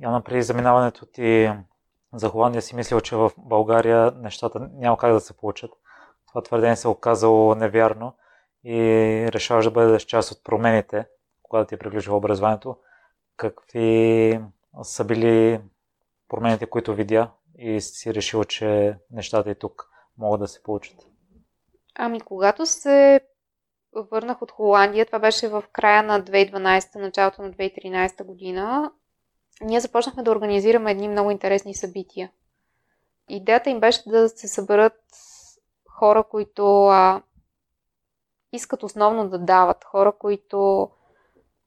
Яна, при заминаването ти за Холандия си мислил, че в България нещата няма как да се получат. Това твърдение се е оказало невярно и решаваш да бъдеш част от промените, когато ти е приключило образованието. Какви са били промените, които видя и си решил, че нещата и тук могат да се получат? Ами, когато се върнах от Холандия, това беше в края на 2012, началото на 2013 година, ние започнахме да организираме едни много интересни събития. Идеята им беше да се съберат хора, които а, искат основно да дават, хора, които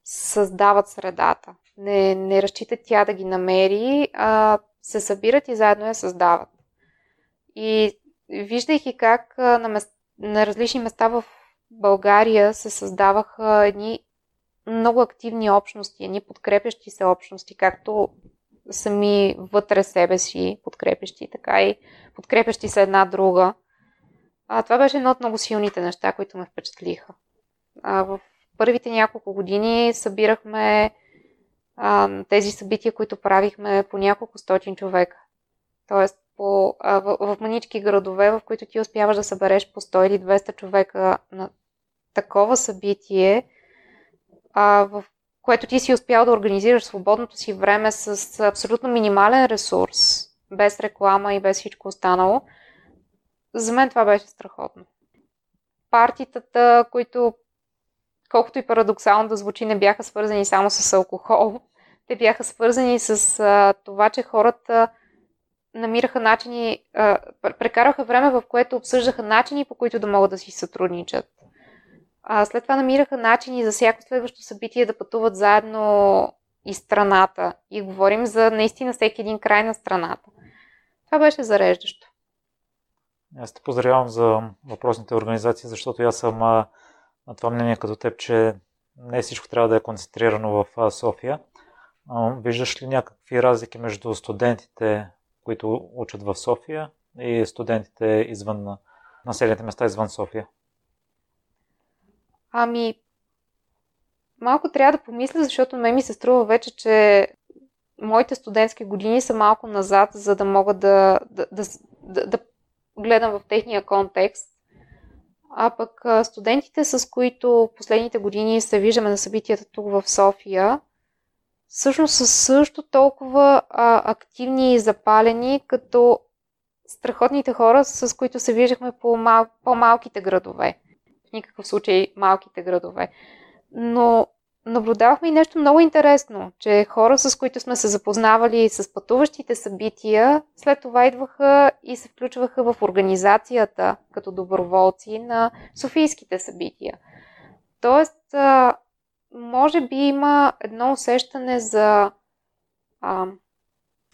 създават средата. Не, не разчитат тя да ги намери, а се събират и заедно я създават. И виждайки как на, мест, на различни места в България се създаваха едни много активни общности, едни подкрепящи се общности, както сами вътре себе си подкрепящи, така и подкрепящи се една друга. А, това беше едно от много силните неща, които ме впечатлиха. А, в първите няколко години събирахме а, тези събития, които правихме по няколко стотин човека. Тоест, по, а, в, в манички градове, в които ти успяваш да събереш по 100 или 200 човека на такова събитие, а, в което ти си успял да организираш свободното си време с абсолютно минимален ресурс, без реклама и без всичко останало, за мен това беше страхотно. Партитата, които, колкото и парадоксално да звучи, не бяха свързани само с алкохол, те бяха свързани с а, това, че хората намираха начини, а, прекараха време, в което обсъждаха начини, по които да могат да си сътрудничат. А, след това намираха начини за всяко следващо събитие да пътуват заедно и страната. И говорим за наистина всеки един край на страната. Това беше зареждащо. Аз те поздравявам за въпросните организации, защото аз съм на това мнение като теб, че не всичко трябва да е концентрирано в София. Виждаш ли някакви разлики между студентите, които учат в София и студентите извън населените места извън София? Ами, малко трябва да помисля, защото ме ми се струва вече, че моите студентски години са малко назад, за да мога да, да, да, да, да гледам в техния контекст. А пък студентите, с които последните години се виждаме на събитията тук в София, всъщност са също толкова а, активни и запалени, като страхотните хора, с които се виждахме по мал, по-малките градове. Никакъв случай малките градове. Но наблюдавахме и нещо много интересно, че хора, с които сме се запознавали с пътуващите събития, след това идваха и се включваха в организацията като доброволци на Софийските събития. Тоест, може би има едно усещане за а,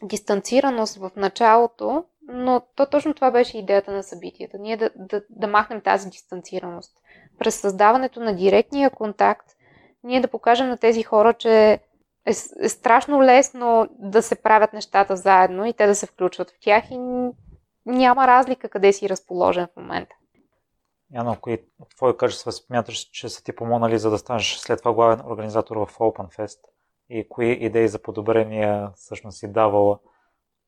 дистанцираност в началото, но то точно това беше идеята на събитията. Ние да, да, да махнем тази дистанцираност. През създаването на директния контакт, ние да покажем на тези хора, че е, е страшно лесно да се правят нещата заедно и те да се включват в тях и няма разлика къде си разположен в момента. Яно, кои твои качества смяташ, че са ти помогнали за да станеш след това главен организатор в Open Fest? И кои идеи за подобрения всъщност си давала,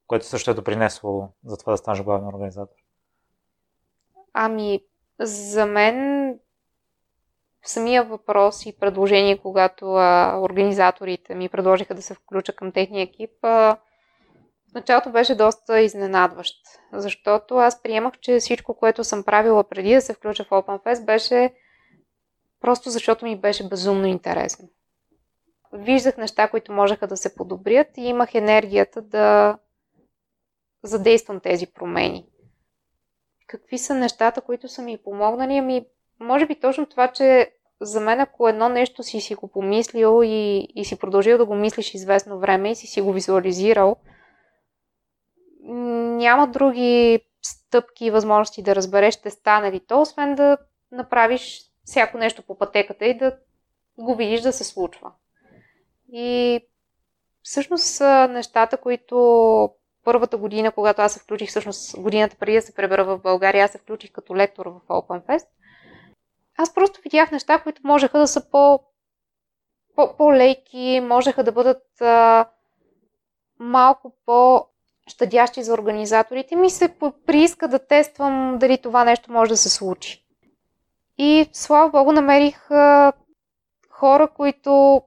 което също е допринесло за това да станеш главен организатор? Ами, за мен самия въпрос и предложение, когато а, организаторите ми предложиха да се включа към техния екип, а, в началото беше доста изненадващ, защото аз приемах, че всичко, което съм правила преди да се включа в OpenFest, беше просто защото ми беше безумно интересно. Виждах неща, които можеха да се подобрят и имах енергията да задействам тези промени. Какви са нещата, които са ми помогнали? Ами, може би точно това, че за мен, ако едно нещо си си го помислил и, и си продължил да го мислиш известно време и си си го визуализирал – няма други стъпки и възможности да разбереш ще стане ли то, освен да направиш всяко нещо по пътеката и да го видиш да се случва. И всъщност нещата, които първата година, когато аз се включих, всъщност годината преди да се пребера в България, аз се включих като лектор в OpenFest, аз просто видях неща, които можеха да са по, по, по-леки, можеха да бъдат а, малко по щадящи за организаторите, ми се прииска да тествам дали това нещо може да се случи. И слава богу намерих а, хора, които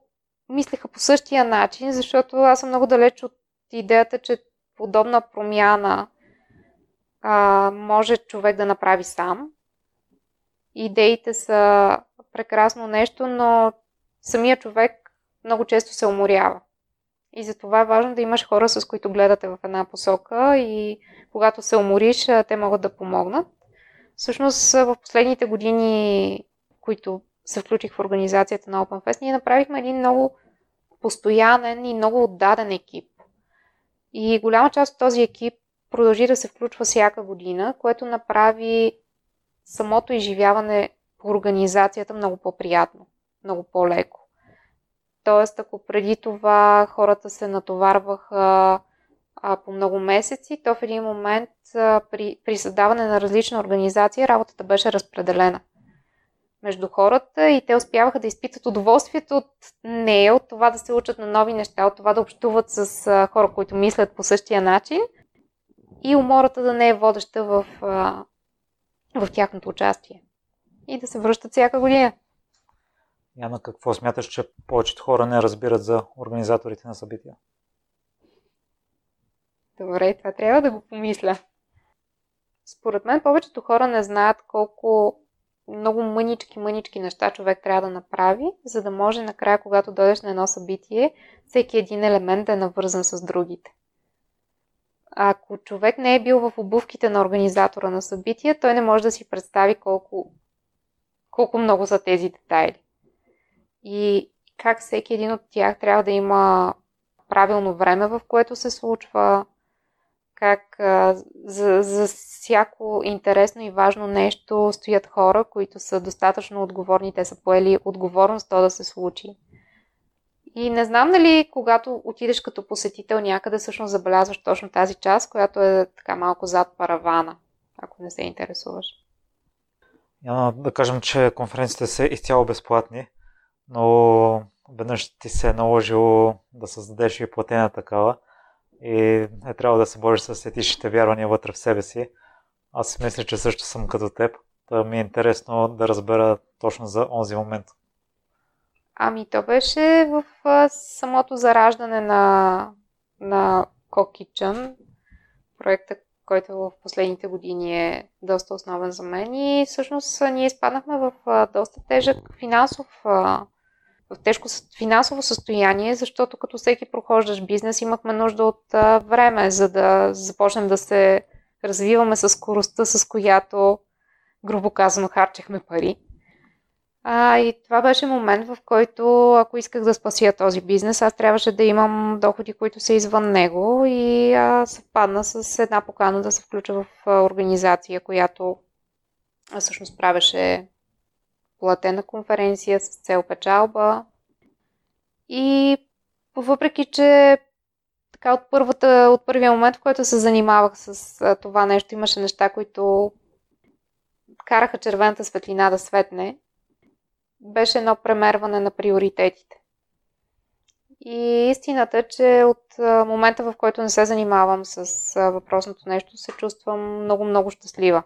мислеха по същия начин, защото аз съм много далеч от идеята, че подобна промяна а, може човек да направи сам. Идеите са прекрасно нещо, но самия човек много често се уморява. И затова е важно да имаш хора, с които гледате в една посока и когато се умориш, те могат да помогнат. Всъщност в последните години, които се включих в организацията на OpenFest, ние направихме един много постоянен и много отдаден екип. И голяма част от този екип продължи да се включва всяка година, което направи самото изживяване по организацията много по-приятно, много по-леко. Тоест, ако преди това хората се натоварваха а, по много месеци, то в един момент а, при, при създаване на различна организация работата беше разпределена между хората и те успяваха да изпитат удоволствието от нея, от това да се учат на нови неща, от това да общуват с а, хора, които мислят по същия начин и умората да не е водеща в, а, в тяхното участие и да се връщат всяка година. Яна, какво смяташ, че повечето хора не разбират за организаторите на събития? Добре, това трябва да го помисля. Според мен повечето хора не знаят колко много мънички, мънички неща човек трябва да направи, за да може накрая, когато дойдеш на едно събитие, всеки един елемент да е навързан с другите. Ако човек не е бил в обувките на организатора на събития, той не може да си представи колко, колко много са тези детайли. И как всеки един от тях трябва да има правилно време, в което се случва, как а, за, за всяко интересно и важно нещо стоят хора, които са достатъчно отговорни, те са поели отговорност то да се случи. И не знам дали когато отидеш като посетител някъде, всъщност забелязваш точно тази част, която е така малко зад паравана, ако не се интересуваш. Няма да кажем, че конференциите са изцяло безплатни, но веднъж ти се е наложило да създадеш и платена такава и е трябва да се бориш с етичните вярвания вътре в себе си. Аз мисля, че също съм като теб. Та ми е интересно да разбера точно за онзи момент. Ами то беше в самото зараждане на, на Кокичън, проекта, който в последните години е доста основен за мен и всъщност ние изпаднахме в доста тежък финансов в тежко финансово състояние, защото като всеки прохождаш бизнес, имахме нужда от време, за да започнем да се развиваме с скоростта, с която, грубо казано, харчехме пари. А, и това беше момент, в който, ако исках да спася този бизнес, аз трябваше да имам доходи, които са извън него и а, съвпадна с една покана да се включа в а, организация, която а, всъщност правеше платена конференция с цел печалба. И въпреки, че така от, първата, от първия момент, в който се занимавах с а, това нещо, имаше неща, които караха червената светлина да светне, беше едно премерване на приоритетите. И истината е, че от момента, в който не се занимавам с въпросното нещо, се чувствам много-много щастлива.